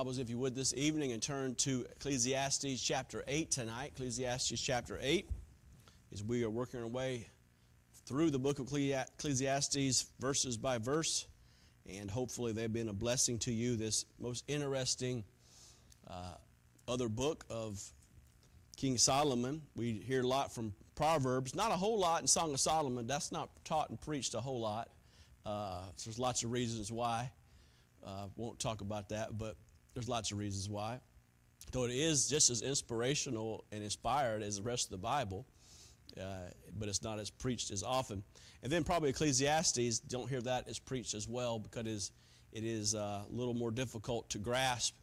Bibles, if you would, this evening and turn to Ecclesiastes chapter 8 tonight. Ecclesiastes chapter 8, as we are working our way through the book of Ecclesiastes, verses by verse, and hopefully they've been a blessing to you. This most interesting uh, other book of King Solomon. We hear a lot from Proverbs, not a whole lot in Song of Solomon. That's not taught and preached a whole lot. Uh, so there's lots of reasons why. Uh, won't talk about that, but there's lots of reasons why. Though it is just as inspirational and inspired as the rest of the Bible, uh, but it's not as preached as often. And then probably Ecclesiastes, don't hear that as preached as well because it is, it is uh, a little more difficult to grasp.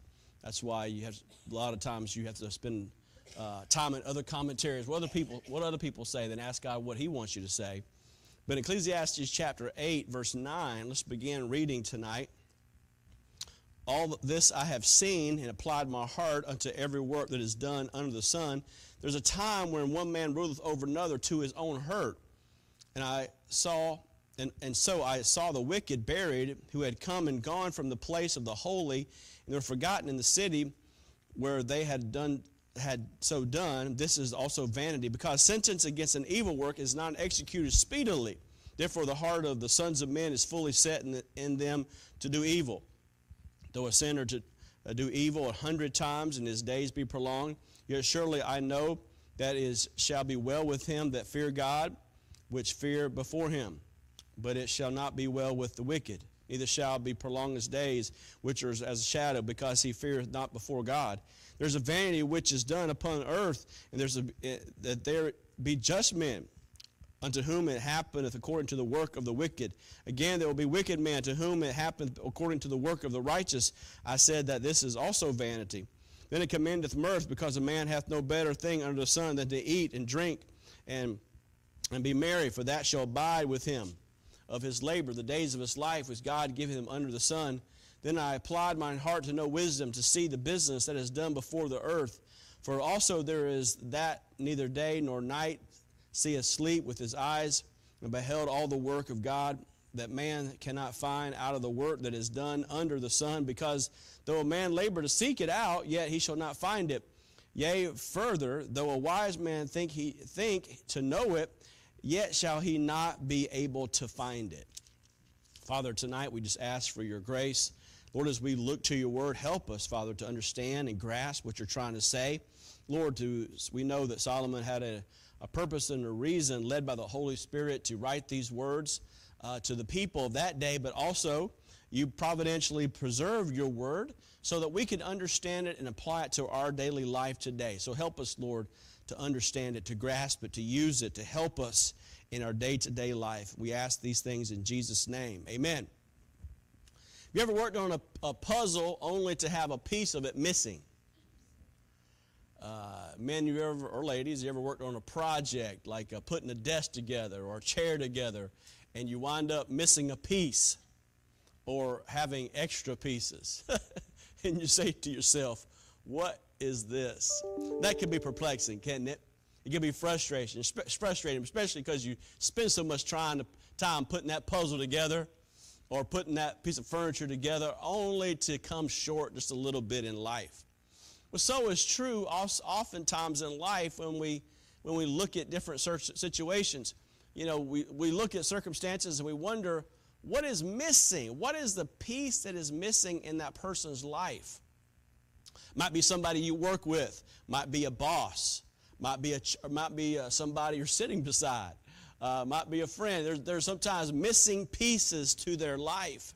That's why you have a lot of times you have to spend uh, time in other commentaries, what other people what other people say, then ask God what He wants you to say. But Ecclesiastes chapter 8, verse 9, let's begin reading tonight. All this I have seen and applied my heart unto every work that is done under the sun. There's a time when one man ruleth over another to his own hurt. And I saw, and, and so I saw the wicked buried who had come and gone from the place of the holy, and were forgotten in the city where they had done had so done. This is also vanity, because sentence against an evil work is not executed speedily. Therefore, the heart of the sons of men is fully set in, the, in them to do evil. Though a sinner to uh, do evil a hundred times and his days be prolonged, yet surely I know that is shall be well with him that fear God, which fear before him. But it shall not be well with the wicked, neither shall be prolonged his days, which are as a shadow, because he feareth not before God. There's a vanity which is done upon earth, and there's a, that there be just men unto whom it happeneth according to the work of the wicked. Again, there will be wicked men to whom it happeneth according to the work of the righteous. I said that this is also vanity. Then it commendeth mirth, because a man hath no better thing under the sun than to eat and drink and, and be merry, for that shall abide with him of his labor, the days of his life which God giveth him under the sun. Then I applied mine heart to know wisdom, to see the business that is done before the earth. For also there is that neither day nor night see asleep with his eyes, and beheld all the work of God that man cannot find out of the work that is done under the sun, because though a man labor to seek it out, yet he shall not find it. Yea, further, though a wise man think he think to know it, yet shall he not be able to find it. Father, tonight we just ask for your grace. Lord, as we look to your word, help us, Father, to understand and grasp what you're trying to say. Lord, to, we know that Solomon had a, a purpose and a reason led by the Holy Spirit to write these words uh, to the people of that day, but also you providentially preserve your word so that we can understand it and apply it to our daily life today. So help us, Lord, to understand it, to grasp it, to use it, to help us in our day to day life. We ask these things in Jesus' name. Amen. Have you ever worked on a, a puzzle only to have a piece of it missing? Uh, men, you ever or ladies, you ever worked on a project like uh, putting a desk together or a chair together, and you wind up missing a piece or having extra pieces, and you say to yourself, "What is this?" That can be perplexing, can't it? It can be frustrating, frustrating, especially because you spend so much trying to, time putting that puzzle together or putting that piece of furniture together, only to come short just a little bit in life. Well, so is true oftentimes in life when we, when we look at different situations. You know, we, we look at circumstances and we wonder what is missing? What is the piece that is missing in that person's life? Might be somebody you work with, might be a boss, might be, a, might be uh, somebody you're sitting beside, uh, might be a friend. There's, there's sometimes missing pieces to their life.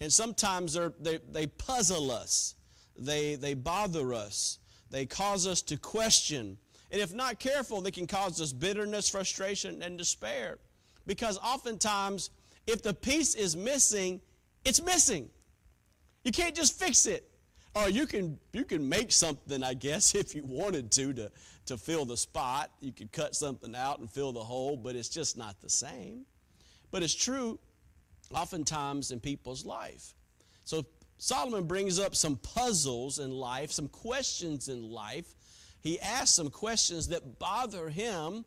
And sometimes they, they puzzle us. They, they bother us. They cause us to question. And if not careful, they can cause us bitterness, frustration, and despair. Because oftentimes, if the piece is missing, it's missing. You can't just fix it. Or you can, you can make something, I guess, if you wanted to, to, to fill the spot. You could cut something out and fill the hole, but it's just not the same. But it's true oftentimes in people's life. So Solomon brings up some puzzles in life, some questions in life. He asks some questions that bother him,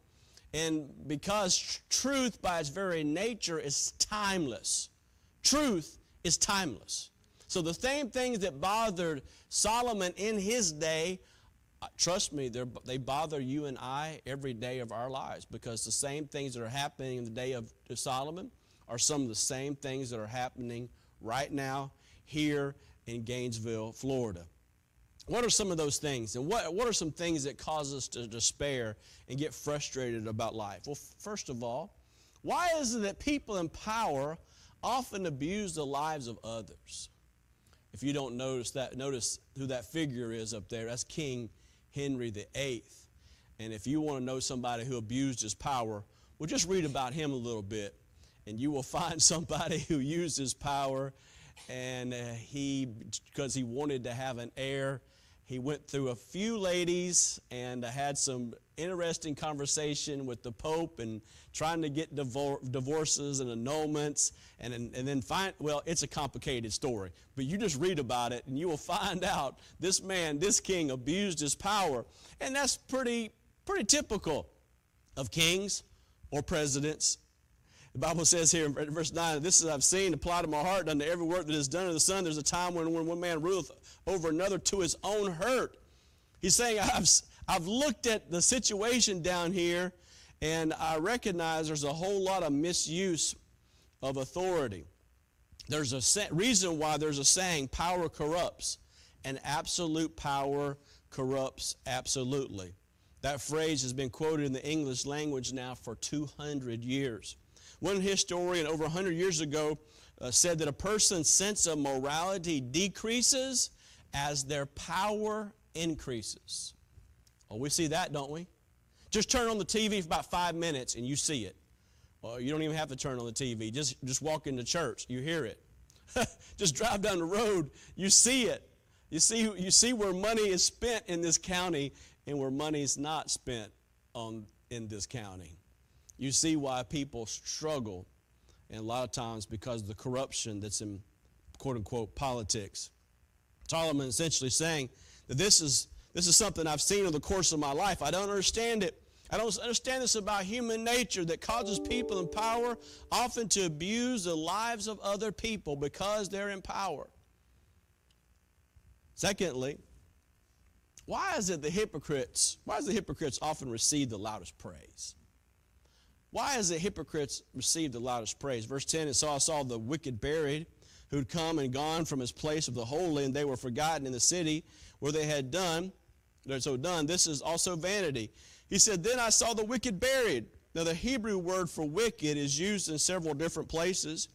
and because truth, by its very nature, is timeless. Truth is timeless. So the same things that bothered Solomon in his day, uh, trust me, they bother you and I every day of our lives because the same things that are happening in the day of Solomon are some of the same things that are happening right now here in Gainesville, Florida. What are some of those things? And what, what are some things that cause us to despair and get frustrated about life? Well, first of all, why is it that people in power often abuse the lives of others? If you don't notice that, notice who that figure is up there. That's King Henry VIII. And if you want to know somebody who abused his power, well, just read about him a little bit, and you will find somebody who used his power, and uh, he, because he wanted to have an heir, he went through a few ladies and had some interesting conversation with the Pope and trying to get divor- divorces and annulments. And, and, and then find, well, it's a complicated story. But you just read about it and you will find out this man, this king, abused his power. And that's pretty, pretty typical of kings or presidents the Bible says here in verse 9, This is I've seen, applied to my heart, done to every work that is done in the sun. There's a time when, when one man ruleth over another to his own hurt. He's saying, I've, I've looked at the situation down here, and I recognize there's a whole lot of misuse of authority. There's a reason why there's a saying, power corrupts, and absolute power corrupts absolutely. That phrase has been quoted in the English language now for 200 years. One historian over 100 years ago uh, said that a person's sense of morality decreases as their power increases. Oh, we see that, don't we? Just turn on the TV for about five minutes and you see it. Well, you don't even have to turn on the TV. Just, just walk into church, you hear it. just drive down the road, you see it. You see, you see where money is spent in this county and where money is not spent on, in this county you see why people struggle, and a lot of times because of the corruption that's in quote unquote politics. Solomon essentially saying that this is, this is something I've seen in the course of my life. I don't understand it. I don't understand this about human nature that causes people in power often to abuse the lives of other people because they're in power. Secondly, why is it the hypocrites, why does the hypocrites often receive the loudest praise? Why is it hypocrites received the loudest praise? Verse 10 And so I saw the wicked buried, who'd come and gone from his place of the holy, and they were forgotten in the city where they had done, they're so done. This is also vanity. He said, Then I saw the wicked buried. Now, the Hebrew word for wicked is used in several different places.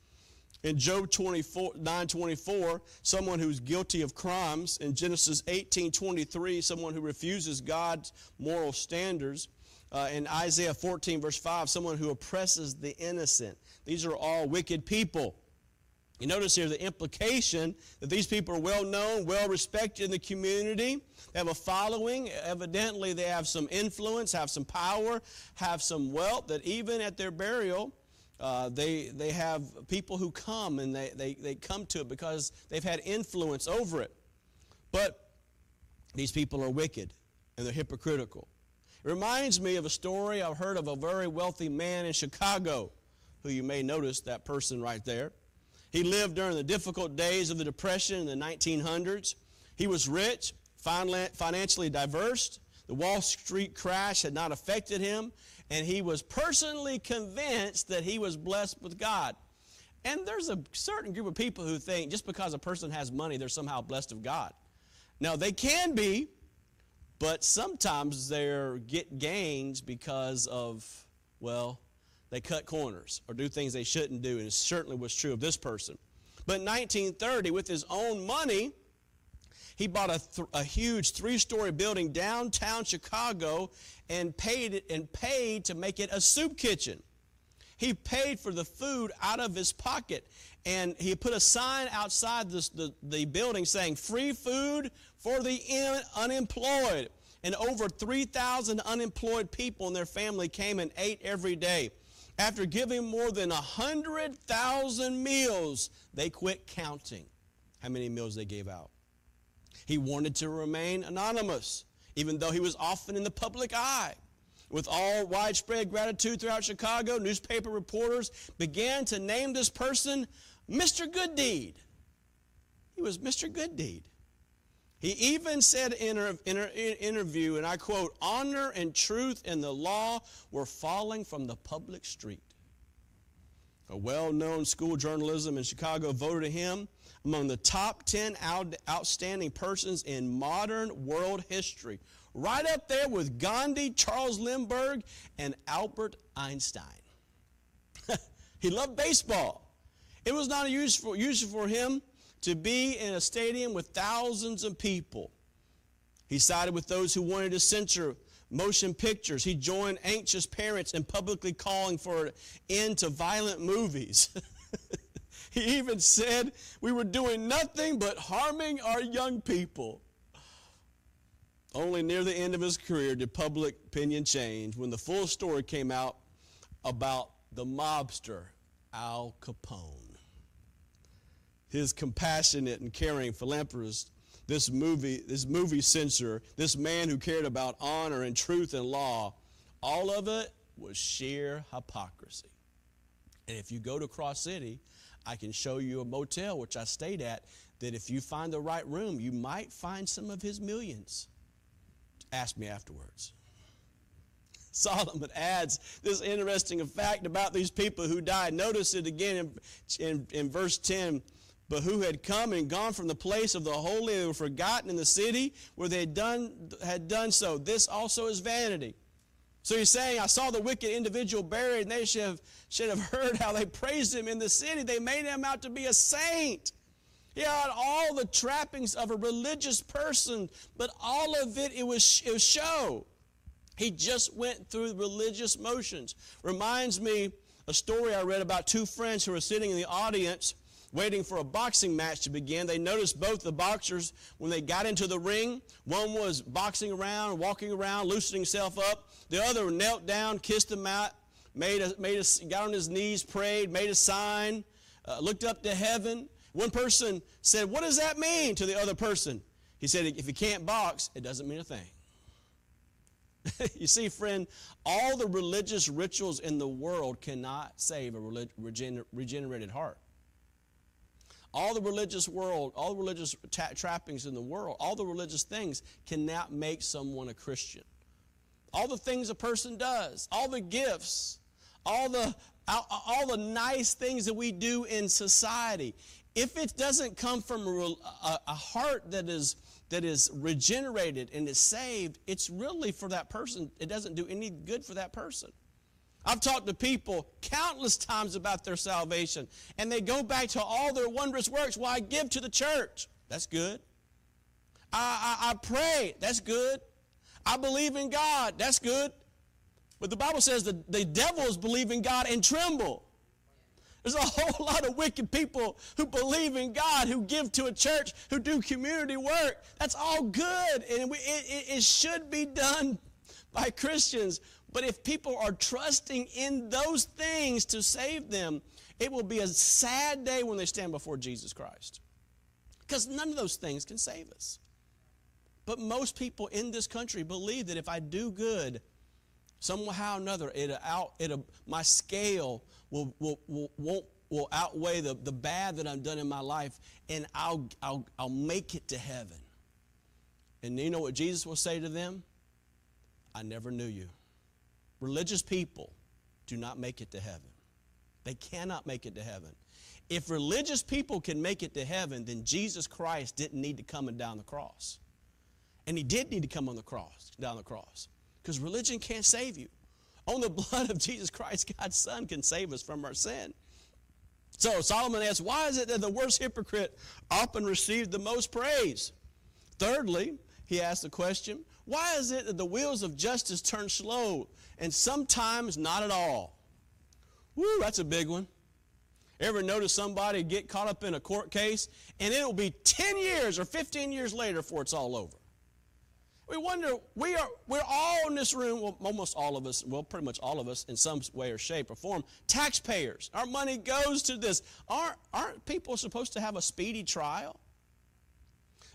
In Job 24, 9 24, someone who's guilty of crimes. In Genesis 18 23, someone who refuses God's moral standards uh, in Isaiah 14, verse 5, someone who oppresses the innocent. These are all wicked people. You notice here the implication that these people are well known, well respected in the community. They have a following. Evidently, they have some influence, have some power, have some wealth, that even at their burial, uh, they, they have people who come and they, they, they come to it because they've had influence over it. But these people are wicked and they're hypocritical. It reminds me of a story I've heard of a very wealthy man in Chicago, who you may notice that person right there. He lived during the difficult days of the Depression in the 1900s. He was rich, financially diverse. The Wall Street crash had not affected him, and he was personally convinced that he was blessed with God. And there's a certain group of people who think just because a person has money, they're somehow blessed of God. Now, they can be, but sometimes they get gains because of, well, they cut corners or do things they shouldn't do, and it certainly was true of this person. But 1930, with his own money, he bought a, th- a huge three-story building downtown Chicago and paid it and paid to make it a soup kitchen. He paid for the food out of his pocket, and he put a sign outside this, the, the building saying, "Free food for the in, unemployed." And over 3,000 unemployed people and their family came and ate every day. After giving more than 100,000 meals, they quit counting how many meals they gave out. He wanted to remain anonymous, even though he was often in the public eye. With all widespread gratitude throughout Chicago, newspaper reporters began to name this person Mr. Good Deed. He was Mr. Good Deed. He even said in an interview, and I quote, honor and truth and the law were falling from the public street. A well known school journalism in Chicago voted him among the top 10 outstanding persons in modern world history, right up there with Gandhi, Charles Lindbergh, and Albert Einstein. he loved baseball. It was not useful, useful for him to be in a stadium with thousands of people. He sided with those who wanted to censor motion pictures. He joined anxious parents in publicly calling for an end to violent movies. he even said we were doing nothing but harming our young people. Only near the end of his career did public opinion change when the full story came out about the mobster Al Capone his compassionate and caring philanthropist, this movie, this movie censor, this man who cared about honor and truth and law, all of it was sheer hypocrisy. And if you go to Cross City, I can show you a motel which I stayed at that if you find the right room, you might find some of his millions. Ask me afterwards. Solomon adds this interesting fact about these people who died. Notice it again in, in, in verse 10 but who had come and gone from the place of the holy and were forgotten in the city where they had done, had done so. This also is vanity. So he's saying, I saw the wicked individual buried, and they should have, should have heard how they praised him in the city. They made him out to be a saint. He had all the trappings of a religious person, but all of it, it was, it was show. He just went through religious motions. Reminds me a story I read about two friends who were sitting in the audience waiting for a boxing match to begin. They noticed both the boxers when they got into the ring. One was boxing around, walking around, loosening himself up. The other knelt down, kissed him out, made a, made a, got on his knees, prayed, made a sign, uh, looked up to heaven. One person said, What does that mean to the other person? He said, If you can't box, it doesn't mean a thing. you see, friend, all the religious rituals in the world cannot save a regenerated heart all the religious world, all the religious trappings in the world, all the religious things cannot make someone a Christian. All the things a person does, all the gifts, all the all, all the nice things that we do in society, if it doesn't come from a, a, a heart that is that is regenerated and is saved, it's really for that person. It doesn't do any good for that person. I've talked to people countless times about their salvation, and they go back to all their wondrous works. Well, I give to the church. That's good. I, I, I pray. That's good. I believe in God. That's good. But the Bible says that the devils believe in God and tremble. There's a whole lot of wicked people who believe in God, who give to a church, who do community work. That's all good, and it, it, it should be done by Christians. But if people are trusting in those things to save them, it will be a sad day when they stand before Jesus Christ. Because none of those things can save us. But most people in this country believe that if I do good, somehow or another, it out, it my scale will, will, will, won't, will outweigh the, the bad that I've done in my life, and I'll, I'll, I'll make it to heaven. And you know what Jesus will say to them? I never knew you. Religious people do not make it to heaven. They cannot make it to heaven. If religious people can make it to heaven, then Jesus Christ didn't need to come and down the cross. And he did need to come on the cross, down the cross. Because religion can't save you. Only the blood of Jesus Christ, God's Son, can save us from our sin. So Solomon asks, why is it that the worst hypocrite often received the most praise? Thirdly, he asks the question, why is it that the wheels of justice turn slow and sometimes not at all? Woo, that's a big one. Ever notice somebody get caught up in a court case and it'll be 10 years or 15 years later before it's all over? We wonder, we are, we're all in this room, well, almost all of us, well, pretty much all of us in some way or shape or form, taxpayers. Our money goes to this. Aren't, aren't people supposed to have a speedy trial?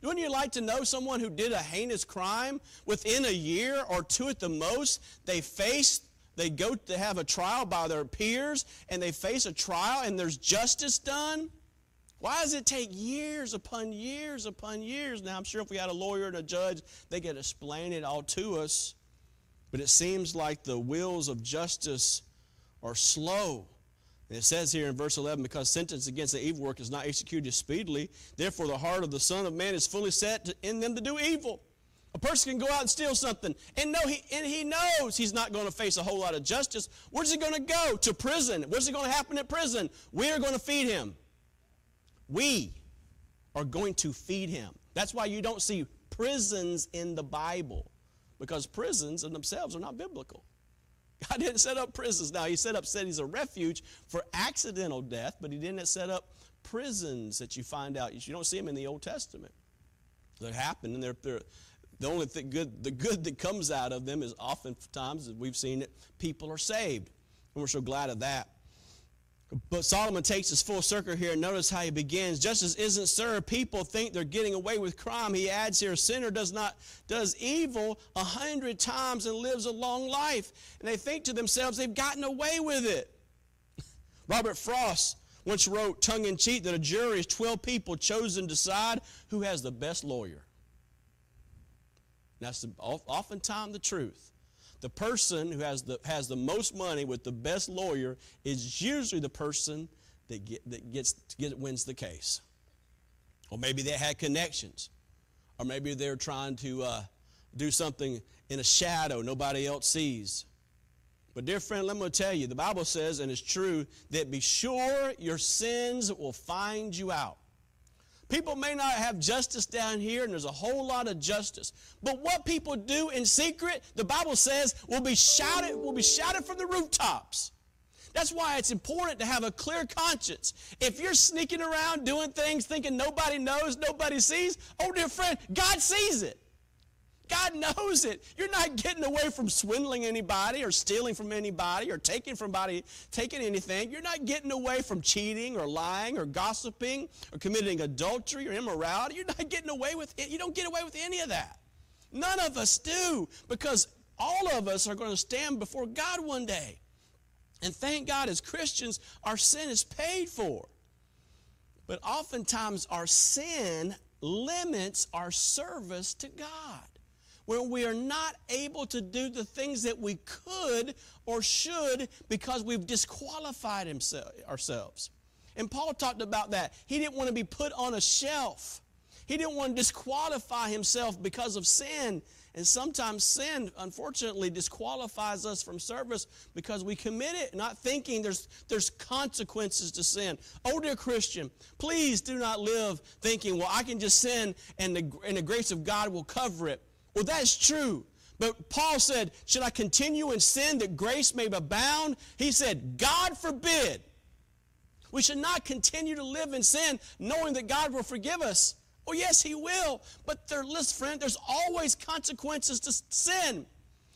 Wouldn't you like to know someone who did a heinous crime within a year or two at the most? They face, they go to have a trial by their peers and they face a trial and there's justice done? Why does it take years upon years upon years? Now, I'm sure if we had a lawyer and a judge, they could explain it all to us. But it seems like the wheels of justice are slow. It says here in verse 11, because sentence against the evil work is not executed speedily, therefore the heart of the Son of Man is fully set in them to do evil. A person can go out and steal something, and know he and he knows he's not going to face a whole lot of justice. Where's he going to go? To prison. What's going to happen at prison? We are going to feed him. We are going to feed him. That's why you don't see prisons in the Bible, because prisons in themselves are not biblical. God didn't set up prisons. Now, He set up cities of refuge for accidental death, but He didn't set up prisons that you find out. You don't see them in the Old Testament. That happen, and they're, they're the only thing good, the good that comes out of them is oftentimes, as we've seen it, people are saved. And we're so glad of that. But Solomon takes his full circle here and notice how he begins. Justice isn't sir, people think they're getting away with crime. He adds here, sinner does not does evil a hundred times and lives a long life. And they think to themselves they've gotten away with it. Robert Frost once wrote tongue in cheek that a jury is 12 people chosen to decide who has the best lawyer. That's the, oftentimes the truth. The person who has the, has the most money with the best lawyer is usually the person that, get, that gets, get, wins the case. Or maybe they had connections. Or maybe they're trying to uh, do something in a shadow nobody else sees. But, dear friend, let me tell you the Bible says, and it's true, that be sure your sins will find you out. People may not have justice down here, and there's a whole lot of justice. But what people do in secret, the Bible says, will be shouted, will be shouted from the rooftops. That's why it's important to have a clear conscience. If you're sneaking around doing things thinking nobody knows, nobody sees, oh dear friend, God sees it. God knows it. You're not getting away from swindling anybody or stealing from anybody or taking from anybody, taking anything. You're not getting away from cheating or lying or gossiping or committing adultery or immorality. You're not getting away with it. You don't get away with any of that. None of us do because all of us are going to stand before God one day. And thank God as Christians, our sin is paid for. But oftentimes our sin limits our service to God where we are not able to do the things that we could or should because we've disqualified himself, ourselves. And Paul talked about that. He didn't want to be put on a shelf. He didn't want to disqualify himself because of sin. And sometimes sin, unfortunately, disqualifies us from service because we commit it not thinking there's, there's consequences to sin. Oh, dear Christian, please do not live thinking, well, I can just sin and the, and the grace of God will cover it. Well, that's true. But Paul said, Should I continue in sin that grace may abound? He said, God forbid. We should not continue to live in sin knowing that God will forgive us. Oh, yes, He will. But there, listen, friend, there's always consequences to sin.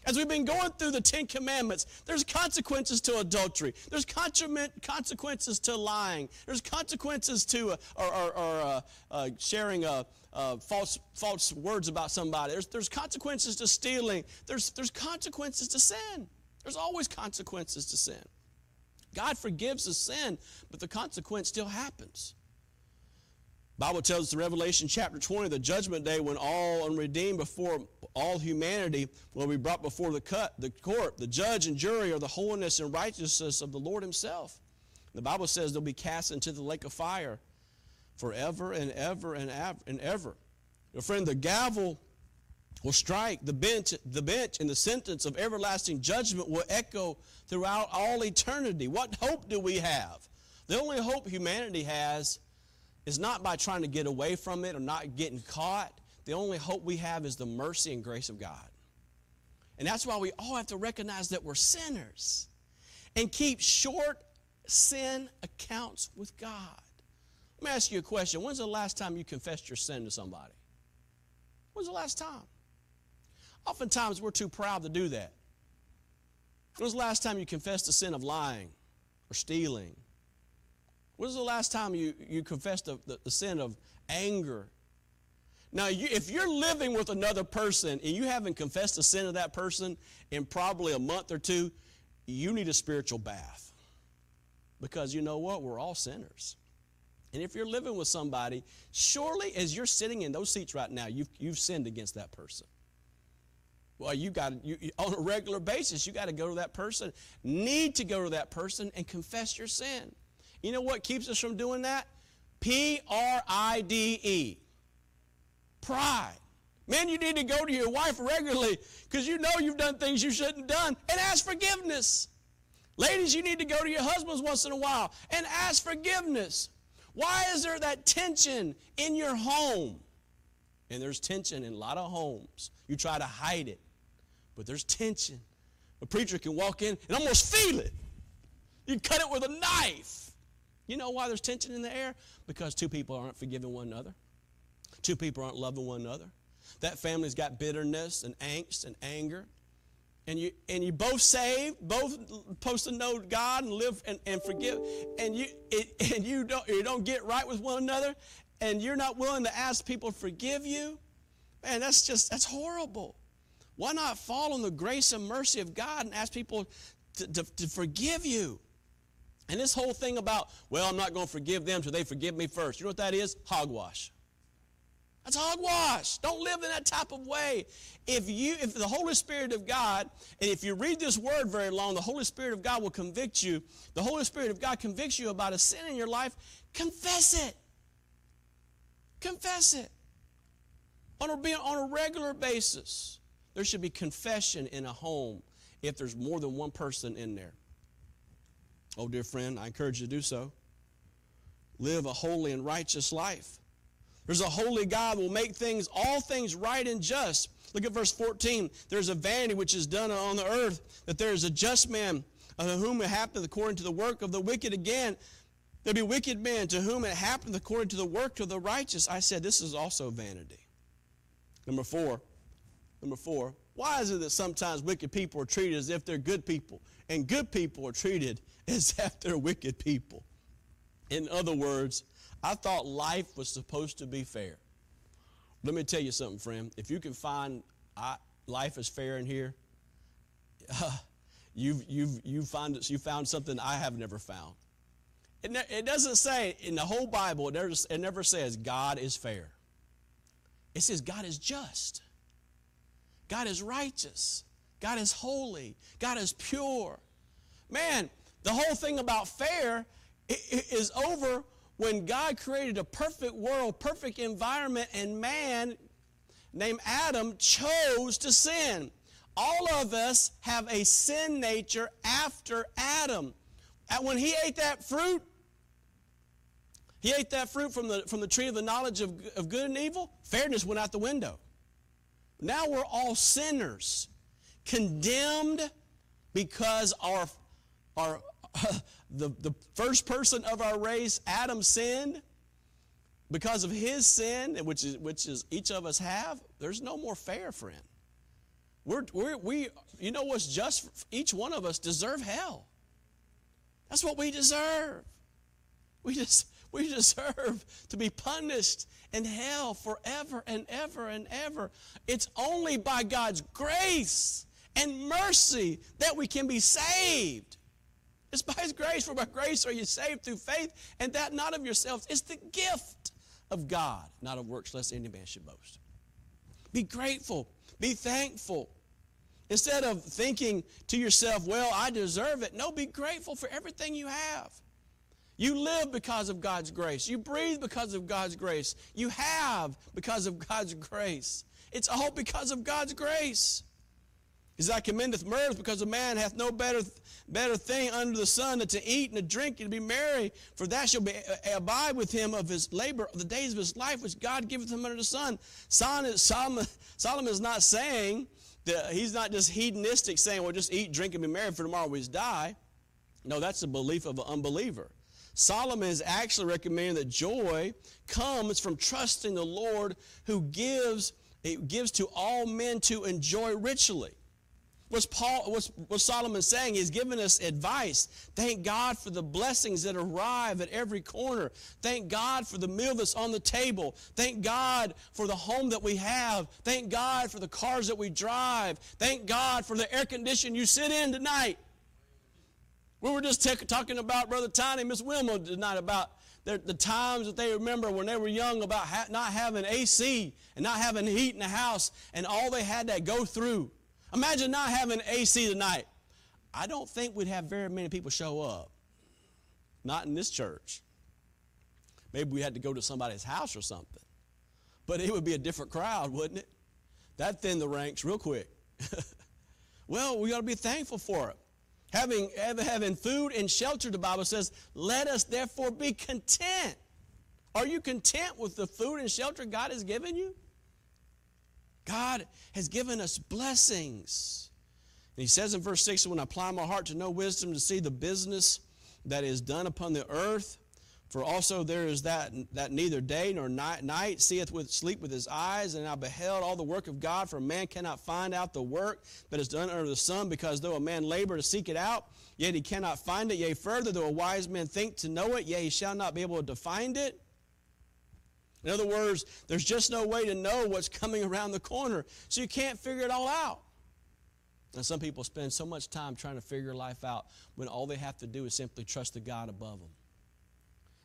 As we've been going through the Ten Commandments, there's consequences to adultery. There's consequences to lying. There's consequences to uh, or, or, or uh, uh, sharing uh, uh, false, false words about somebody. There's, there's consequences to stealing. There's, there's consequences to sin. There's always consequences to sin. God forgives the sin, but the consequence still happens. Bible tells us in Revelation chapter 20, the judgment day when all unredeemed before all humanity will be brought before the, cut, the court. The judge and jury are the holiness and righteousness of the Lord himself. The Bible says they'll be cast into the lake of fire forever and ever and ever and ever. Your friend, the gavel will strike, the bench, the bench and the sentence of everlasting judgment will echo throughout all eternity. What hope do we have? The only hope humanity has is not by trying to get away from it or not getting caught. The only hope we have is the mercy and grace of God. And that's why we all have to recognize that we're sinners and keep short sin accounts with God. Let me ask you a question. When's the last time you confessed your sin to somebody? When's the last time? Oftentimes we're too proud to do that. When was the last time you confessed the sin of lying or stealing when was the last time you, you confessed the, the, the sin of anger? Now, you, if you're living with another person and you haven't confessed the sin of that person in probably a month or two, you need a spiritual bath. Because you know what? We're all sinners. And if you're living with somebody, surely as you're sitting in those seats right now, you've, you've sinned against that person. Well, you got you, on a regular basis, you got to go to that person, need to go to that person and confess your sin. You know what keeps us from doing that? P R I D E. Pride. Man, you need to go to your wife regularly because you know you've done things you shouldn't have done and ask forgiveness. Ladies, you need to go to your husbands once in a while and ask forgiveness. Why is there that tension in your home? And there's tension in a lot of homes. You try to hide it, but there's tension. A preacher can walk in and almost feel it. You cut it with a knife. You know why there's tension in the air? Because two people aren't forgiving one another. Two people aren't loving one another. That family's got bitterness and angst and anger. And you and you both saved, both supposed to know God and live and, and forgive, and you it, and you don't you don't get right with one another, and you're not willing to ask people to forgive you, man, that's just that's horrible. Why not fall on the grace and mercy of God and ask people to, to, to forgive you? And this whole thing about, well, I'm not going to forgive them till they forgive me first. You know what that is? Hogwash. That's hogwash. Don't live in that type of way. If you, if the Holy Spirit of God, and if you read this word very long, the Holy Spirit of God will convict you. The Holy Spirit of God convicts you about a sin in your life. Confess it. Confess it. On a, on a regular basis, there should be confession in a home if there's more than one person in there. Oh, dear friend, I encourage you to do so. Live a holy and righteous life. There's a holy God who will make things, all things right and just. Look at verse 14. There's a vanity which is done on the earth, that there is a just man of whom it happeneth according to the work of the wicked again. There be wicked men to whom it happeneth according to the work of the righteous. I said this is also vanity. Number four. Number four. Why is it that sometimes wicked people are treated as if they're good people, and good people are treated as if they're wicked people? In other words, I thought life was supposed to be fair. Let me tell you something, friend. If you can find I, life is fair in here, uh, you've, you've, you, found, you found something I have never found. It, it doesn't say, in the whole Bible, it never, it never says God is fair. It says God is just. God is righteous. God is holy. God is pure. Man, the whole thing about fair is over when God created a perfect world, perfect environment, and man named Adam chose to sin. All of us have a sin nature after Adam. When he ate that fruit, he ate that fruit from the, from the tree of the knowledge of, of good and evil, fairness went out the window. Now we're all sinners, condemned because our, our the, the first person of our race, Adam, sinned. Because of his sin, which is, which is each of us have, there's no more fair, friend. We're, we're, we, you know what's just? Each one of us deserve hell. That's what we deserve. We just we deserve to be punished in hell forever and ever and ever. It's only by God's grace and mercy that we can be saved. It's by His grace, for by grace are you saved through faith, and that not of yourselves. It's the gift of God, not of works, lest any man should boast. Be grateful, be thankful. Instead of thinking to yourself, well, I deserve it, no, be grateful for everything you have. You live because of God's grace. You breathe because of God's grace. You have because of God's grace. It's all because of God's grace. As I commendeth mirth because a man hath no better, better thing under the sun than to eat and to drink and to be merry, for that shall be, uh, abide with him of his labor, of the days of his life, which God giveth him under the sun. Solomon, Solomon, Solomon is not saying that he's not just hedonistic, saying, well, just eat, drink, and be merry, for tomorrow we die. No, that's the belief of an unbeliever. Solomon is actually recommending that joy comes from trusting the Lord who gives, it gives to all men to enjoy richly. What's, Paul, what's, what Solomon saying? He's giving us advice. Thank God for the blessings that arrive at every corner. Thank God for the meal that's on the table. Thank God for the home that we have. Thank God for the cars that we drive. Thank God for the air condition you sit in tonight. We were just t- talking about Brother Tiny, Miss Wilma tonight about the, the times that they remember when they were young about ha- not having AC and not having heat in the house and all they had to go through. Imagine not having AC tonight. I don't think we'd have very many people show up. Not in this church. Maybe we had to go to somebody's house or something. But it would be a different crowd, wouldn't it? That thinned the ranks real quick. well, we got to be thankful for it. Having, having food and shelter, the Bible says, let us therefore be content. Are you content with the food and shelter God has given you? God has given us blessings. And he says in verse 6 When I apply my heart to know wisdom, to see the business that is done upon the earth, for also there is that, that neither day nor night, night seeth with sleep with his eyes, and I beheld all the work of God, for man cannot find out the work that is done under the sun, because though a man labor to seek it out, yet he cannot find it. Yea, further, though a wise man think to know it, yea, he shall not be able to find it. In other words, there's just no way to know what's coming around the corner, so you can't figure it all out. And some people spend so much time trying to figure life out when all they have to do is simply trust the God above them.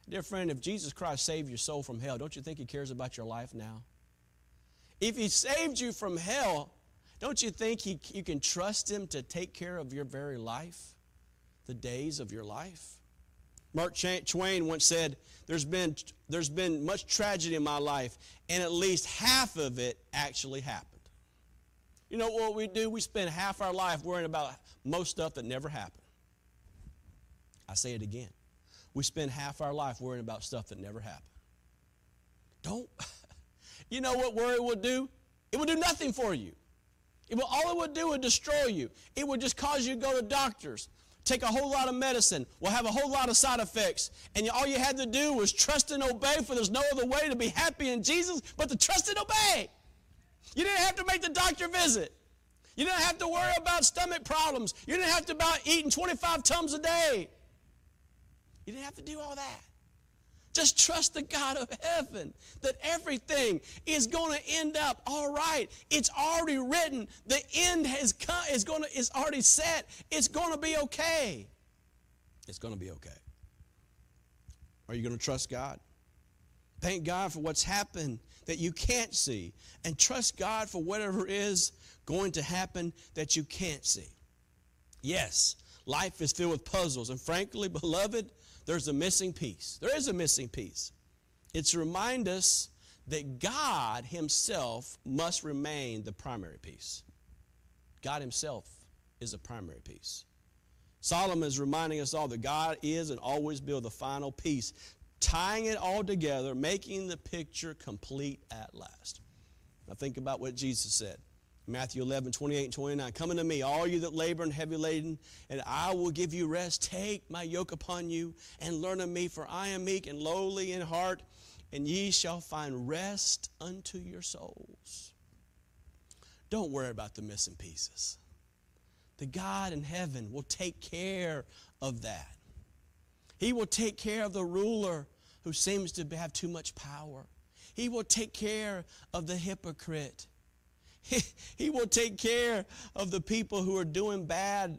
Dear friend, if Jesus Christ saved your soul from hell, don't you think He cares about your life now? If He saved you from hell, don't you think he, you can trust Him to take care of your very life, the days of your life? Mark Twain once said, there's been, there's been much tragedy in my life, and at least half of it actually happened. You know what we do? We spend half our life worrying about most stuff that never happened. I say it again we spend half our life worrying about stuff that never happened. Don't. You know what worry will do? It will do nothing for you. It will, all it would do would destroy you. It would just cause you to go to doctors, take a whole lot of medicine, will have a whole lot of side effects. And all you had to do was trust and obey, for there's no other way to be happy in Jesus but to trust and obey. You didn't have to make the doctor visit. You didn't have to worry about stomach problems. You didn't have to about eating 25 tums a day. You didn't have to do all that. Just trust the God of heaven that everything is going to end up all right. It's already written. The end has come, is going to is already set. It's going to be okay. It's going to be okay. Are you going to trust God? Thank God for what's happened that you can't see and trust God for whatever is going to happen that you can't see. Yes, life is filled with puzzles and frankly, beloved, there's a missing piece. There is a missing piece. It's remind us that God Himself must remain the primary piece. God Himself is the primary piece. Solomon is reminding us all that God is and always be the final piece, tying it all together, making the picture complete at last. Now think about what Jesus said. Matthew 11, 28 and 29. Come unto me, all you that labor and heavy laden, and I will give you rest. Take my yoke upon you and learn of me, for I am meek and lowly in heart, and ye shall find rest unto your souls. Don't worry about the missing pieces. The God in heaven will take care of that. He will take care of the ruler who seems to have too much power. He will take care of the hypocrite. He, will take care of the people who are doing bad,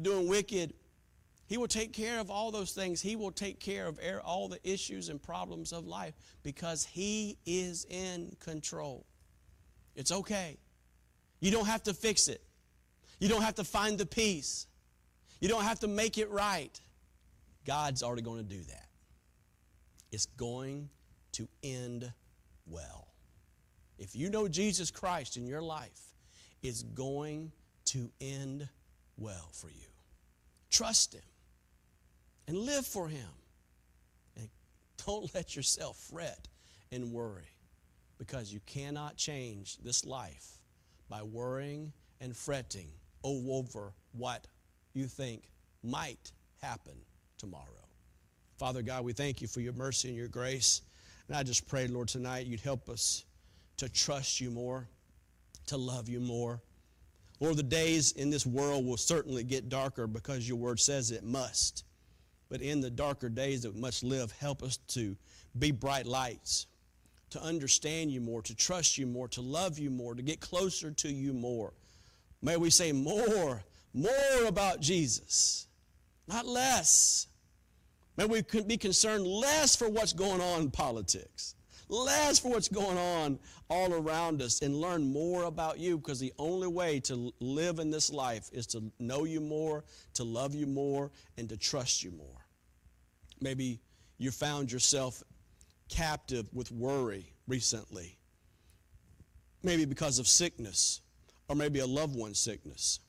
doing wicked. He will take care of all those things. He will take care of all the issues and problems of life because He is in control. It's okay. You don't have to fix it. You don't have to find the peace. You don't have to make it right. God's already going to do that. It's going to end well if you know Jesus Christ in your life, it's going to end well for you. Trust Him and live for Him. And don't let yourself fret and worry because you cannot change this life by worrying and fretting over what you think might happen tomorrow. Father God, we thank you for your mercy and your grace. And I just pray, Lord, tonight you'd help us to trust you more, to love you more. Lord, the days in this world will certainly get darker because your word says it must. But in the darker days that we must live, help us to be bright lights, to understand you more, to trust you more, to love you more, to get closer to you more. May we say more, more about Jesus, not less. May we be concerned less for what's going on in politics, less for what's going on all around us, and learn more about you because the only way to live in this life is to know you more, to love you more, and to trust you more. Maybe you found yourself captive with worry recently, maybe because of sickness, or maybe a loved one's sickness,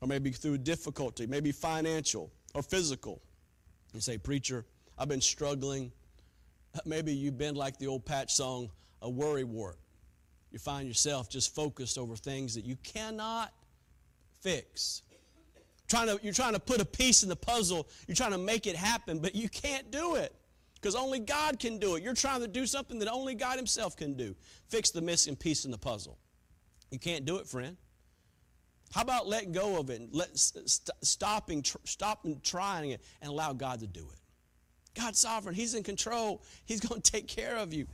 or maybe through difficulty, maybe financial or physical. You say, Preacher, I've been struggling. Maybe you've been like the old patch song, a worry wart. You find yourself just focused over things that you cannot fix. Trying to, you're trying to put a piece in the puzzle, you're trying to make it happen, but you can't do it because only God can do it. You're trying to do something that only God Himself can do. Fix the missing piece in the puzzle. You can't do it, friend. How about letting go of it and let, st- stopping, tr- stopping trying it and allow God to do it? God's sovereign. He's in control. He's going to take care of you.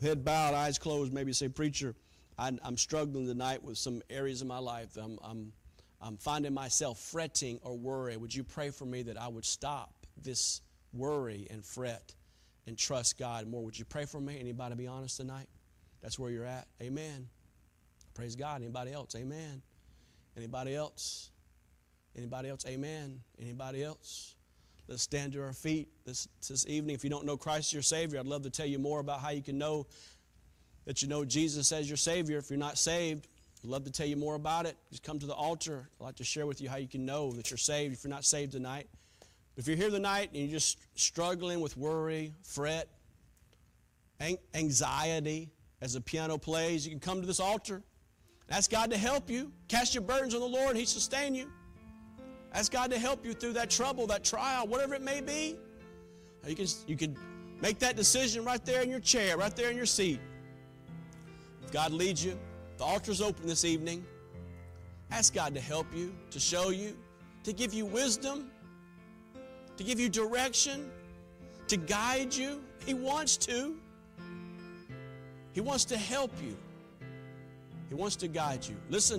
Head bowed, eyes closed. Maybe say, Preacher, I, am struggling tonight with some areas of my life. I'm, I'm, I'm finding myself fretting or worry. Would you pray for me that I would stop this worry and fret and trust God more? Would you pray for me? Anybody be honest tonight? That's where you're at. Amen. Praise God. Anybody else? Amen. Anybody else? Anybody else? Amen. Anybody else? Let's stand to our feet this, this evening. If you don't know Christ your Savior, I'd love to tell you more about how you can know that you know Jesus as your Savior. If you're not saved, I'd love to tell you more about it. Just come to the altar. I'd like to share with you how you can know that you're saved if you're not saved tonight. If you're here tonight and you're just struggling with worry, fret, anxiety as the piano plays, you can come to this altar. Ask God to help you. Cast your burdens on the Lord, He sustain you. Ask God to help you through that trouble, that trial, whatever it may be. You can, you can make that decision right there in your chair, right there in your seat. If God leads you, the altar's open this evening. Ask God to help you, to show you, to give you wisdom, to give you direction, to guide you. He wants to. He wants to help you. He wants to guide you. Listen